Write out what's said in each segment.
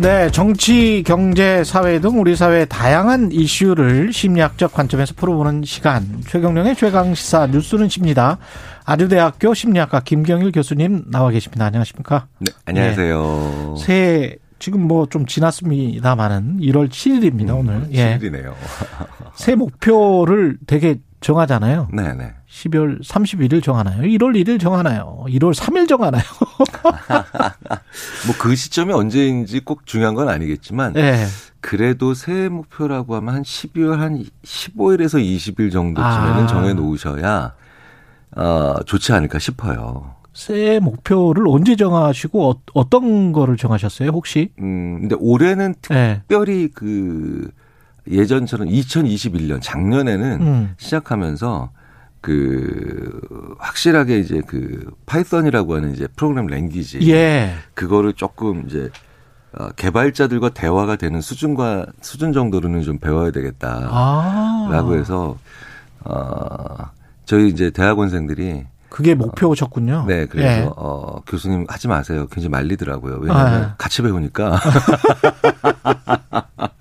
네, 정치, 경제, 사회 등 우리 사회의 다양한 이슈를 심리학적 관점에서 풀어보는 시간. 최경령의 최강시사 뉴스는 십니다. 아주대학교 심리학과 김경일 교수님 나와 계십니다. 안녕하십니까? 네, 안녕하세요. 네. 새해 지금 뭐 좀 지났습니다만은 1월 7일입니다, 오늘. 음, 7일이네요. 새 목표를 되게 정하잖아요. 네, 네. 12월 31일 정하나요? 1월 1일 정하나요? 1월 3일 정하나요? 뭐 그 시점이 언제인지 꼭 중요한 건 아니겠지만 네. 그래도 새해 목표라고 하면 한 12월 한 15일에서 20일 정도쯤에는 아. 정해 놓으셔야 어, 좋지 않을까 싶어요. 새해 목표를 언제 정하시고 어, 어떤 거를 정하셨어요, 혹시? 음, 근데 올해는 네. 특별히 그 예전처럼 2021년 작년에는 음. 시작하면서 그 확실하게 이제 그 Python이라고 하는 이제 프로그램 language 예. 그거를 조금 이제 어, 개발자들과 대화가 되는 수준과 수준 정도로는 좀 배워야 되겠다라고 아. 해서 어 저희 이제 대학원생들이 그게 목표셨군요. 네 그래서 예. 어 교수님 하지 마세요. 굉장히 말리더라고요. 왜냐하면 아. 같이 배우니까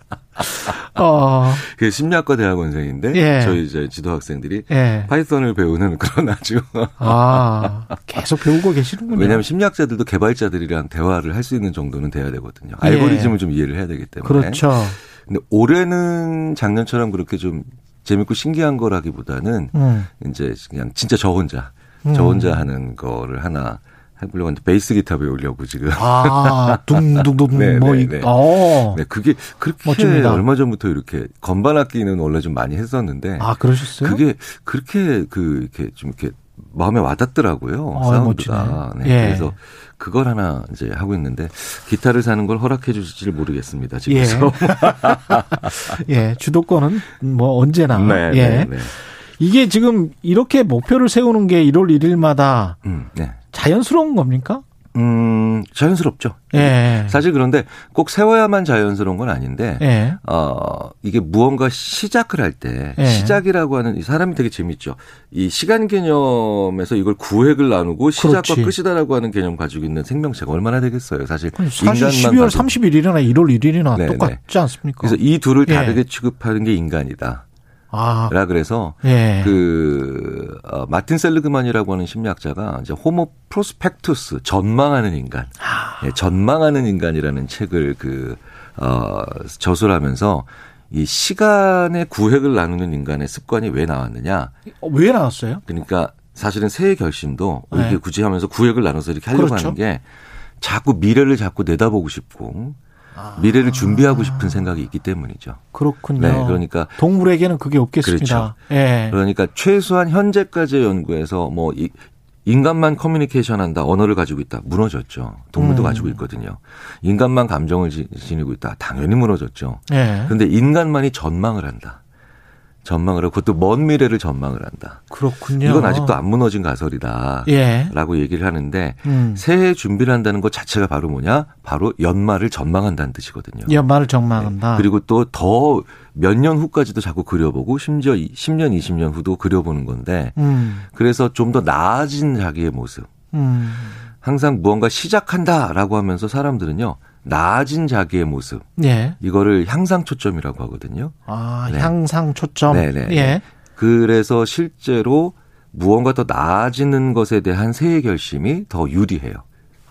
어. 그 심리학과 대학원생인데 예. 저희 이제 지도 학생들이 예. 파이썬을 배우는 그런 아주 아. 계속 배우고 계시는군요. 왜냐하면 심리학자들도 개발자들이랑 대화를 할 수 있는 정도는 돼야 되거든요. 예. 알고리즘을 좀 이해를 해야 되기 때문에. 그렇죠. 근데 올해는 작년처럼 그렇게 좀 재밌고 신기한 거라기보다는 음. 이제 그냥 진짜 저 혼자 음. 저 혼자 하는 거를 하나 해보려고 하는데 베이스 기타 배우려고 지금. 아, 둥둥둥 네, 뭐 네, 이, 네. 어. 네, 그게 그렇게 멋집니다. 얼마 전부터 이렇게 건반 악기는 원래 좀 많이 했었는데 아, 그러셨어요? 그게 그렇게 그 이렇게 좀 이렇게 마음에 와닿더라고요. 아, 사운드가. 네, 예. 그래서 그걸 하나 이제 하고 있는데 기타를 사는 걸 허락해 주실지 모르겠습니다. 예. 집에서. 예, 주도권은 뭐 언제나. 네, 예. 네, 네. 이게 지금 이렇게 목표를 세우는 게 1월 1일마다 음, 네. 자연스러운 겁니까? 음, 자연스럽죠. 예. 사실 그런데 꼭 세워야만 자연스러운 건 아닌데, 예. 어, 이게 무언가 시작을 할 때, 예. 시작이라고 하는 이 사람이 되게 재밌죠. 이 시간 개념에서 이걸 구획을 나누고 시작과 그렇지. 끝이다라고 하는 개념 가지고 있는 생명체가 얼마나 되겠어요. 사실. 사실 12월 가지고. 31일이나 1월 1일이나 네, 똑같지 않습니까? 그래서 이 둘을 예. 다르게 취급하는 게 인간이다. 아, 라 그래서 예. 그 어, 마틴 셀르그만이라고 하는 심리학자가 이제 호모 프로스펙투스 전망하는 인간, 아. 예, 전망하는 인간이라는 책을 그 어, 저술 하면서 이 시간의 구획을 나누는 인간의 습관이 왜 나왔느냐? 어, 왜 나왔어요? 그러니까 사실은 새해 결심도 네. 이렇게 굳이 하면서 구획을 나눠서 이렇게 하려고 그렇죠. 하는 게 자꾸 미래를 자꾸 내다보고 싶고 미래를 준비하고 싶은 생각이 있기 때문이죠. 그렇군요. 네, 그러니까 동물에게는 그게 없겠습니다. 예. 그러니까 최소한 현재까지의 연구에서 뭐 이, 인간만 커뮤니케이션 한다, 언어를 가지고 있다, 무너졌죠. 동물도 음. 가지고 있거든요. 인간만 감정을 지, 지니고 있다, 당연히 무너졌죠. 예. 그런데 인간만이 전망을 한다. 전망을 하고 그것도 먼 미래를 전망을 한다. 그렇군요. 이건 아직도 안 무너진 가설이다. 예. 라고 얘기를 하는데 음. 새해 준비를 한다는 것 자체가 바로 뭐냐? 바로 연말을 전망한다는 뜻이거든요. 연말을 정망한다. 네. 그리고 또 더 몇 년 후까지도 자꾸 그려보고 심지어 10년, 20년 후도 그려보는 건데 음. 그래서 좀 더 나아진 자기의 모습. 음. 항상 무언가 시작한다라고 하면서 사람들은요. 나아진 자기의 모습. 예. 이거를 향상 초점이라고 하거든요. 아, 네. 향상 초점. 네네. 예. 그래서 실제로 무언가 더 나아지는 것에 대한 새해 결심이 더 유리해요.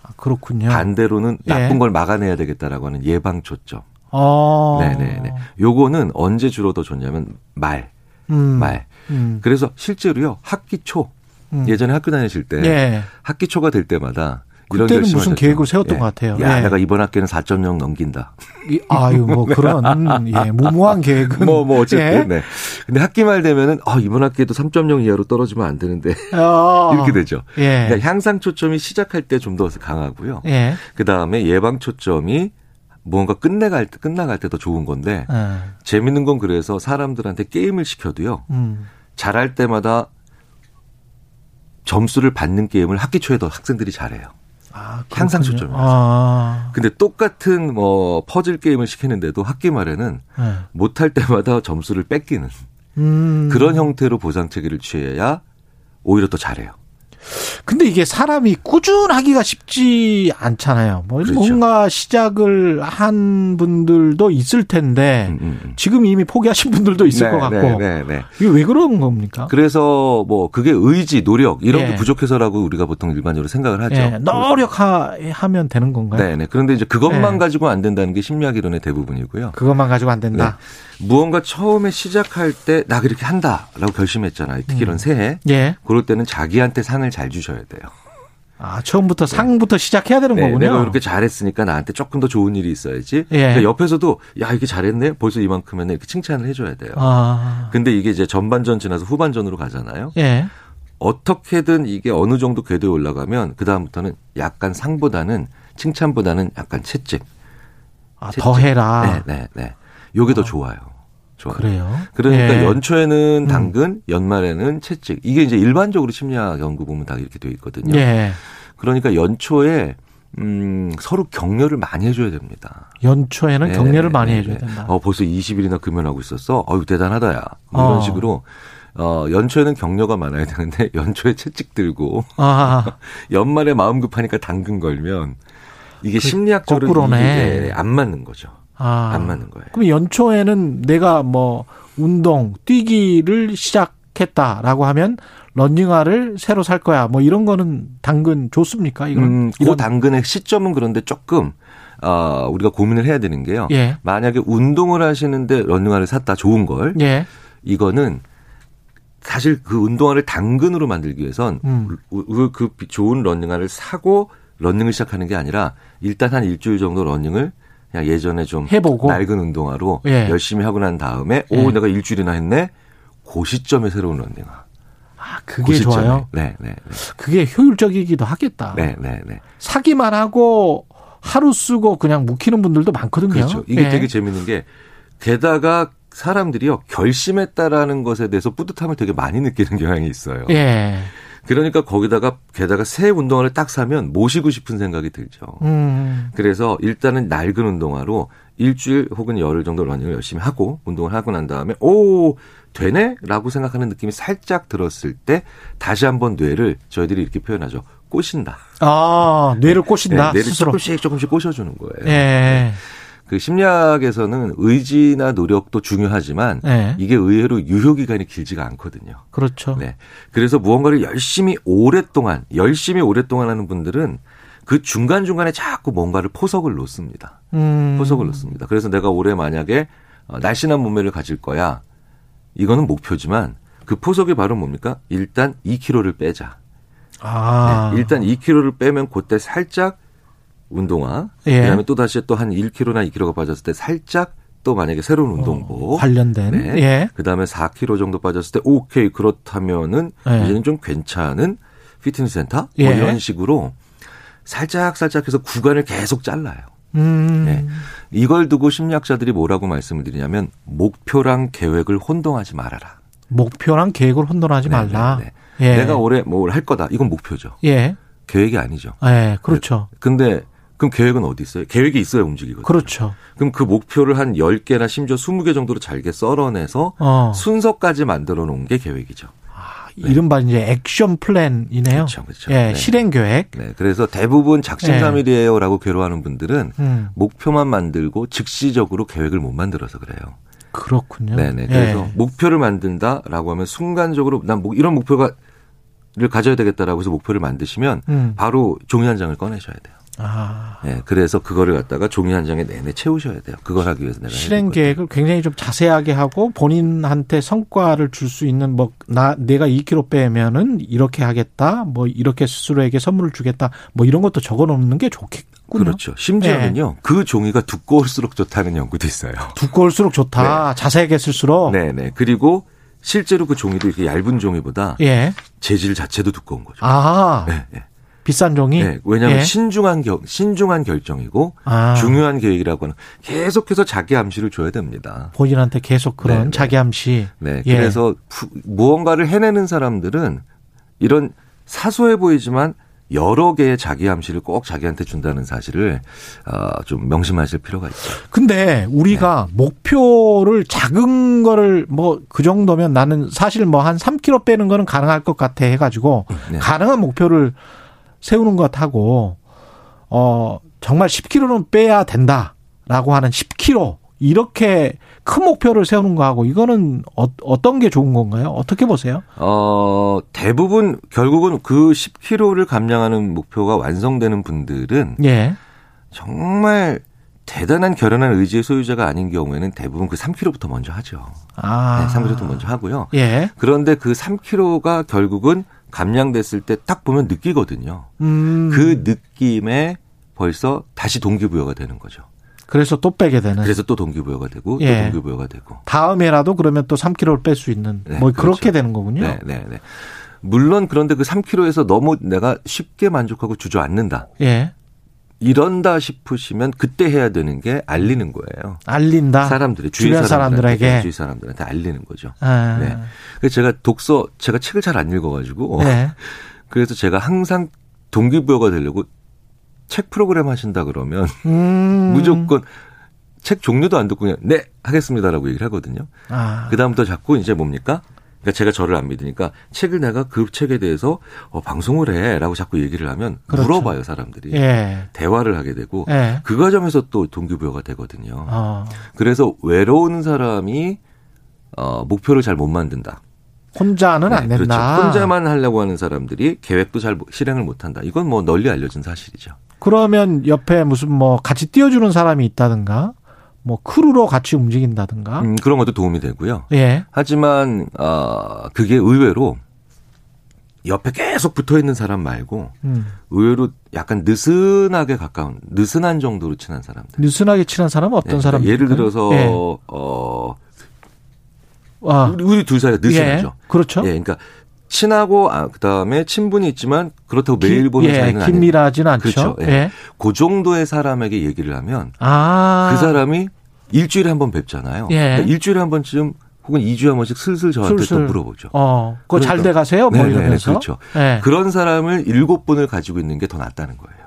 아, 그렇군요. 반대로는 예. 나쁜 걸 막아내야 되겠다라고 하는 예방 초점. 어. 네네네. 요거는 언제 주로 더 좋냐면 말, 음. 말. 음. 그래서 실제로요 학기 초 음. 예전에 학교 다니실 때 예. 학기 초가 될 때마다 그때는 무슨. 계획을 세웠던 예. 것 같아요. 야, 예. 내가 이번 학기는 4.0 넘긴다. 이- 아유, 뭐 그런, 예, 무모한 계획은. 뭐, 뭐, 어쨌든. 예. 네. 근데 학기 말 되면은, 아, 이번 학기에도 3.0 이하로 떨어지면 안 되는데. 어. 이렇게 되죠. 예. 그러니까 향상 초점이 시작할 때 좀 더 강하고요. 예. 그 다음에 예방 초점이 무언가 끝내갈 때, 끝나갈 때 더 좋은 건데, 예. 재밌는 건 그래서 사람들한테 게임을 시켜도요, 음. 잘할 때마다 점수를 받는 게임을 학기 초에 더 학생들이 잘해요. 아, 향상 그렇군요. 초점이라서. 아, 근데 똑같은 뭐 퍼즐 게임을 시키는데도 학기 말에는 네. 못할 때마다 점수를 뺏기는 음. 그런 형태로 보상 체계를 취해야 오히려 더 잘해요. 근데 이게 사람이 꾸준하기가 쉽지 않잖아요. 뭐 그렇죠. 뭔가 시작을 한 분들도 있을 텐데 음, 음, 음. 지금 이미 포기하신 분들도 있을 네, 것 같고 네, 네, 네. 이게 왜 그런 겁니까? 그래서 뭐 그게 의지, 노력 이런 예. 게 부족해서라고 우리가 보통 일반적으로 생각을 하죠. 예, 노력하면 되는 건가요? 네, 네. 그런데 이제 그것만 네. 가지고 안 된다는 게 심리학 이론의 대부분이고요. 그것만 가지고 안 된다. 무언가 처음에 시작할 때 나 그렇게 한다라고 결심했잖아요. 특히 이런 새해. 예. 그럴 때는 자기한테 상을 잘 주셔야 돼요. 아, 처음부터 상부터 시작해야 되는 네, 거군요. 내가 그렇게 잘했으니까 나한테 조금 더 좋은 일이 있어야지. 예. 그러니까 옆에서도 야 이게 잘했네. 벌써 이만큼은 이렇게 칭찬을 해줘야 돼요. 아. 근데 이게 이제 전반전 지나서 후반전으로 가잖아요. 예. 어떻게든 이게 어느 정도 궤도에 올라가면 그 다음부터는 약간 상보다는 칭찬보다는 약간 채찍. 아, 채찍. 더 해라. 네, 네, 네. 요게 더 좋아요. 좋아요. 그래요. 그러니까 예. 연초에는 당근, 연말에는 채찍. 이게 이제 일반적으로 심리학 연구 보면 다 이렇게 돼 있거든요. 예. 그러니까 연초에 음, 서로 격려를 많이 해줘야 됩니다. 연초에는 네, 격려를 네, 많이 네, 해줘야 네. 된다. 어, 벌써 20일이나 금연하고 있었어. 어유 대단하다, 야. 뭐 이런 어. 식으로. 어, 연초에는 격려가 많아야 되는데, 연초에 채찍 들고, 아, 연말에 마음 급하니까 당근 걸면, 이게 그 심리학적으로 거꾸로네. 이게 안 맞는 거죠. 아. 안 맞는 거예요. 그럼 연초에는 내가 뭐 운동, 뛰기를 시작했다라고 하면 런닝화를 새로 살 거야. 뭐 이런 거는 당근 좋습니까? 이건 음, 그 당근의 시점은 그런데 조금, 어, 우리가 고민을 해야 되는 게요. 예. 만약에 운동을 하시는데 런닝화를 샀다, 좋은 걸. 예. 이거는 사실 그 운동화를 당근으로 만들기 위해선 음. 그, 그 좋은 러닝화를 사고 러닝을 시작하는 게 아니라 일단 한 일주일 정도 러닝을 그냥 예전에 좀 해보고. 낡은 운동화로 예. 열심히 하고 난 다음에 예. 오 내가 일주일이나 했네 그 시점에 새로운 러닝화 아, 그 그게 시점에. 좋아요. 네, 네, 그게 효율적이기도 하겠다. 네, 네, 네. 사기만 하고 하루 쓰고 그냥 묵히는 분들도 많거든요. 그렇죠. 이게 예. 되게 재밌는 게 게다가 사람들이요 결심했다라는 것에 대해서 뿌듯함을 되게 많이 느끼는 경향이 있어요. 예. 그러니까 거기다가 게다가 새 운동화를 딱 사면 모시고 싶은 생각이 들죠. 음. 그래서 일단은 낡은 운동화로 일주일 혹은 열흘 정도 러닝을 열심히 하고 운동을 하고 난 다음에 오 되네라고 생각하는 느낌이 살짝 들었을 때 다시 한번 뇌를 저희들이 이렇게 표현하죠 꼬신다. 아, 뇌를 꼬신다. 네, 뇌를 스스로. 조금씩 조금씩 꼬셔주는 거예요. 예. 그 심리학에서는 의지나 노력도 중요하지만 예. 이게 의외로 유효 기간이 길지가 않거든요. 그렇죠. 네. 그래서 무언가를 열심히 오랫동안, 열심히 오랫동안 하는 분들은 그 중간 중간에 자꾸 뭔가를 포석을 놓습니다. 음. 포석을 놓습니다. 그래서 내가 올해 만약에 어, 날씬한 몸매를 가질 거야. 이거는 목표지만 그 포석이 바로 뭡니까? 일단 2kg를 빼자. 아. 네, 일단 2kg를 빼면 그때 살짝 운동화, 예. 그다음에 또 다시 또 한 1kg나 2kg가 빠졌을 때 살짝 또 만약에 새로운 운동복, 어, 관련된. 네. 예. 그다음에 4kg 정도 빠졌을 때 오케이 그렇다면은 예. 이제는 좀 괜찮은 피트니스 센터 뭐 예. 이런 식으로 살짝 살짝 해서 구간을 계속 잘라요. 음. 네. 이걸 두고 심리학자들이 뭐라고 말씀을 드리냐면 목표랑 계획을 혼동하지 말아라. 목표랑 계획을 혼돈하지 네, 말라. 네, 네. 예. 내가 올해 뭘 할 거다. 이건 목표죠. 예. 계획이 아니죠. 예, 그렇죠. 근데 그럼 계획은 어디 있어요? 계획이 있어야 움직이거든요. 그렇죠. 그럼 그 목표를 한 10개나 심지어 20개 정도로 잘게 썰어내서 어. 순서까지 만들어 놓은 게 계획이죠. 이른바 이제 액션 플랜이네요. 그렇죠, 그렇죠. 예, 네. 실행 계획. 네. 그래서 대부분 작심삼일이에요라고 괴로워하는 분들은 음. 목표만 만들고 즉시적으로 계획을 못 만들어서 그래요. 그렇군요. 네네. 예. 그래서 목표를 만든다라고 하면 순간적으로 난 뭐 이런 목표가 를 가져야 되겠다라고 해서 목표를 만드시면 음. 바로 종이 한 장을 꺼내셔야 돼요. 아. 예, 그래서 그거를 갖다가 종이 한 장에 내내 채우셔야 돼요. 그걸 하기 위해서 내가 실행 계획을 굉장히 좀 자세하게 하고 본인한테 성과를 줄 수 있는 뭐 나 내가 2kg 빼면은 이렇게 하겠다. 뭐 이렇게 스스로에게 선물을 주겠다. 뭐 이런 것도 적어 놓는 게 좋겠군요. 그렇죠. 심지어는요, 그 종이가 두꺼울수록 좋다는 연구도 있어요. 두꺼울수록 좋다. 자세하게 쓸수록. 네 네. 그리고 실제로 그 종이도 이렇게 얇은 종이보다 예. 재질 자체도 두꺼운 거죠. 아. 네, 네. 비싼 종이. 네, 왜냐하면 예. 신중한 결, 신중한 결정이고 아. 중요한 계획이라고 하는 계속해서 자기 암시를 줘야 됩니다. 본인한테 계속 그런 네, 네. 자기 암시. 네, 예. 그래서 푸- 무언가를 해내는 사람들은 이런 사소해 보이지만 여러 개의 자기 암시를 꼭 자기한테 준다는 사실을 어, 좀 명심하실 필요가 있죠. 근데 우리가 네. 목표를 작은 거를 뭐 그 정도면 나는 사실 뭐 한 3kg 빼는 거는 가능할 것 같아 해가지고 네. 가능한 목표를 세우는 것하고 어 정말 10kg는 빼야 된다라고 하는 10kg 이렇게 큰 목표를 세우는 거하고 이거는 어, 떤게 좋은 건가요? 어떻게 보세요? 어, 대부분 결국은 그 10kg를 감량하는 목표가 완성되는 분들은 예. 정말 대단한 결연한 의지의 소유자가 아닌 경우에는 대부분 그 3kg부터 먼저 하죠. 아. 네, 3kg부터 먼저 하고요. 예. 그런데 그 3kg가 결국은 감량됐을 때 딱 보면 느끼거든요. 음. 그 느낌에 벌써 다시 동기부여가 되는 거죠. 그래서 또 빼게 되는. 그래서 또 동기부여가 되고 예. 또 동기부여가 되고. 다음에라도 그러면 또 3kg를 뺄 수 있는 네, 뭐 그렇죠. 그렇게 되는 거군요. 네, 네, 네. 물론 그런데 그 3kg에서 너무 내가 쉽게 만족하고 주저앉는다. 예. 이런다 싶으시면 그때 해야 되는 게 알리는 거예요. 알린다. 사람들이 주위 주변 사람들에게 네, 주위 사람들한테 알리는 거죠. 아. 네. 그래서 제가 독서 제가 책을 잘 안 읽어가지고 네. 그래서 제가 항상 동기부여가 되려고 책 프로그램 하신다 그러면 음. 무조건 책 종류도 안 듣고 그냥 네 하겠습니다라고 얘기를 하거든요. 아. 그 다음부터 자꾸 이제 뭡니까? 그러니까 제가 저를 안 믿으니까 책을 내가 그 책에 대해서 어, 방송을 해라고 자꾸 얘기를 하면 그렇죠. 물어봐요 사람들이 예. 대화를 하게 되고 예. 그 과정에서 또 동기부여가 되거든요. 어. 그래서 외로운 사람이 어, 목표를 잘 못 만든다. 혼자는 네, 안 된다. 그렇죠. 혼자만 하려고 하는 사람들이 계획도 잘 실행을 못 한다. 이건 뭐 널리 알려진 사실이죠. 그러면 옆에 무슨 뭐 같이 띄워주는 사람이 있다든가 뭐 크루로 같이 움직인다든가 음, 그런 것도 도움이 되고요. 예. 하지만 어, 그게 의외로 옆에 계속 붙어 있는 사람 말고 음. 의외로 약간 느슨하게 가까운 느슨한 정도로 친한 사람들. 느슨하게 친한 사람은 어떤 예, 사람? 예를 들어서 예. 어 아. 우리, 우리 둘 사이가 느슨하죠. 예. 그렇죠. 예, 그러니까 친하고 아, 그다음에 친분이 있지만 그렇다고 매일 보는 예, 사이는 긴밀하지는 않죠. 그렇죠. 예. 예. 그 정도의 사람에게 얘기를 하면 아. 그 사람이 일주일에 한 번 뵙잖아요. 예. 그러니까 일주일에 한 번쯤 혹은 2주에 한 번씩 슬슬 저한테 슬슬. 또 물어보죠. 어, 그거 그러니까, 잘돼 가세요? 뭐 이러면서. 그렇죠. 네. 그런 사람을 일곱 분을 가지고 있는 게 더 낫다는 거예요.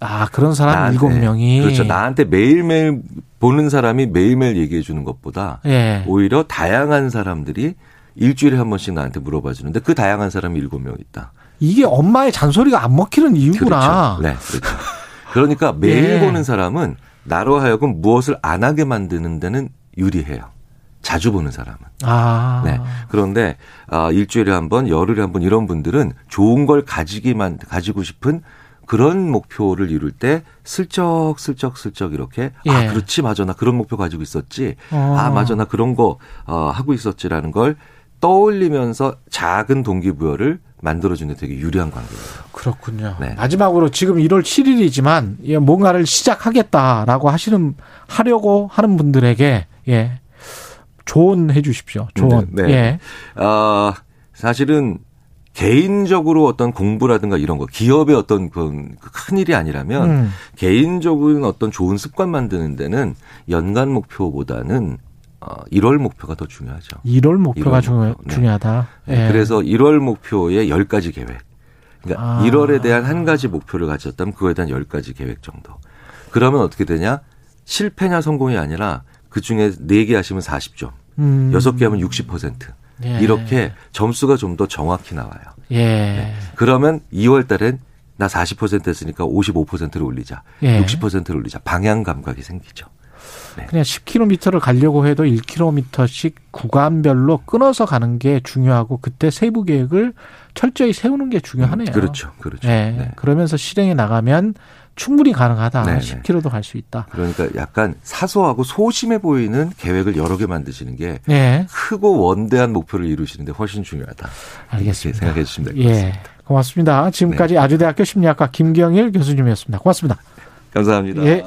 아, 그런 사람 일곱 명이. 그렇죠. 나한테 매일매일 보는 사람이 매일매일 얘기해 주는 것보다 예. 오히려 다양한 사람들이 일주일에 한 번씩 나한테 물어봐 주는데 그 다양한 사람이 일곱 명 있다. 이게 엄마의 잔소리가 안 먹히는 이유구나. 그렇죠. 네, 그렇죠. 그러니까 매일 예. 보는 사람은 나로 하여금 무엇을 안 하게 만드는 데는 유리해요. 자주 보는 사람은. 아. 네. 그런데 아, 일주일에 한 번, 열흘에 한 번 이런 분들은 좋은 걸 가지기만 가지고 싶은 그런 목표를 이룰 때 슬쩍 슬쩍 슬쩍 이렇게 아, 예. 아 그렇지 맞아 나 그런 목표 가지고 있었지 어. 아 맞아 나 그런 거 어, 하고 있었지라는 걸 떠올리면서 작은 동기부여를 만들어주는 되게 유리한 관계예요. 그렇군요. 네. 마지막으로 지금 1월 7일이지만 뭔가를 시작하겠다라고 하시는 하려고 하는 분들에게 예 조언해 주십시오. 조언. 네. 네. 예. 어, 사실은 개인적으로 어떤 공부라든가 이런 거 기업의 어떤 그큰 일이 아니라면 음. 개인적인 어떤 좋은 습관 만드는 데는 연간 목표보다는 어, 1월 목표가 더 중요하죠. 1월 목표가 1월 목표. 네. 중요하다. 네. 예. 그래서 1월 목표에 10가지 계획. 그러니까 아. 1월에 대한 한 가지 목표를 가졌다면 그거에 대한 10가지 계획 정도. 그러면 어떻게 되냐? 실패냐 성공이 아니라 그 중에 4개 하시면 40점. 음. 6개 하면 60%. 예. 이렇게 점수가 좀 더 정확히 나와요. 예. 네. 그러면 2월 달엔 나 40% 했으니까 55%를 올리자. 예. 60%를 올리자. 방향 감각이 생기죠. 네. 그냥 10km를 가려고 해도 1km씩 구간별로 끊어서 가는 게 중요하고 그때 세부 계획을 철저히 세우는 게 중요하네요. 음, 그렇죠. 그렇죠. 네. 네. 그러면서 실행에 나가면 충분히 가능하다. 네네. 10km도 갈 수 있다. 그러니까 약간 사소하고 소심해 보이는 계획을 여러 개 만드시는 게 네. 크고 원대한 목표를 이루시는데 훨씬 중요하다. 알겠습니다. 생각해 주시면 될것 같습니다. 예. 고맙습니다. 지금까지 네. 아주대학교 심리학과 김경일 교수님이었습니다. 고맙습니다. 감사합니다. 예.